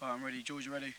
Right, I'm ready. George, you ready?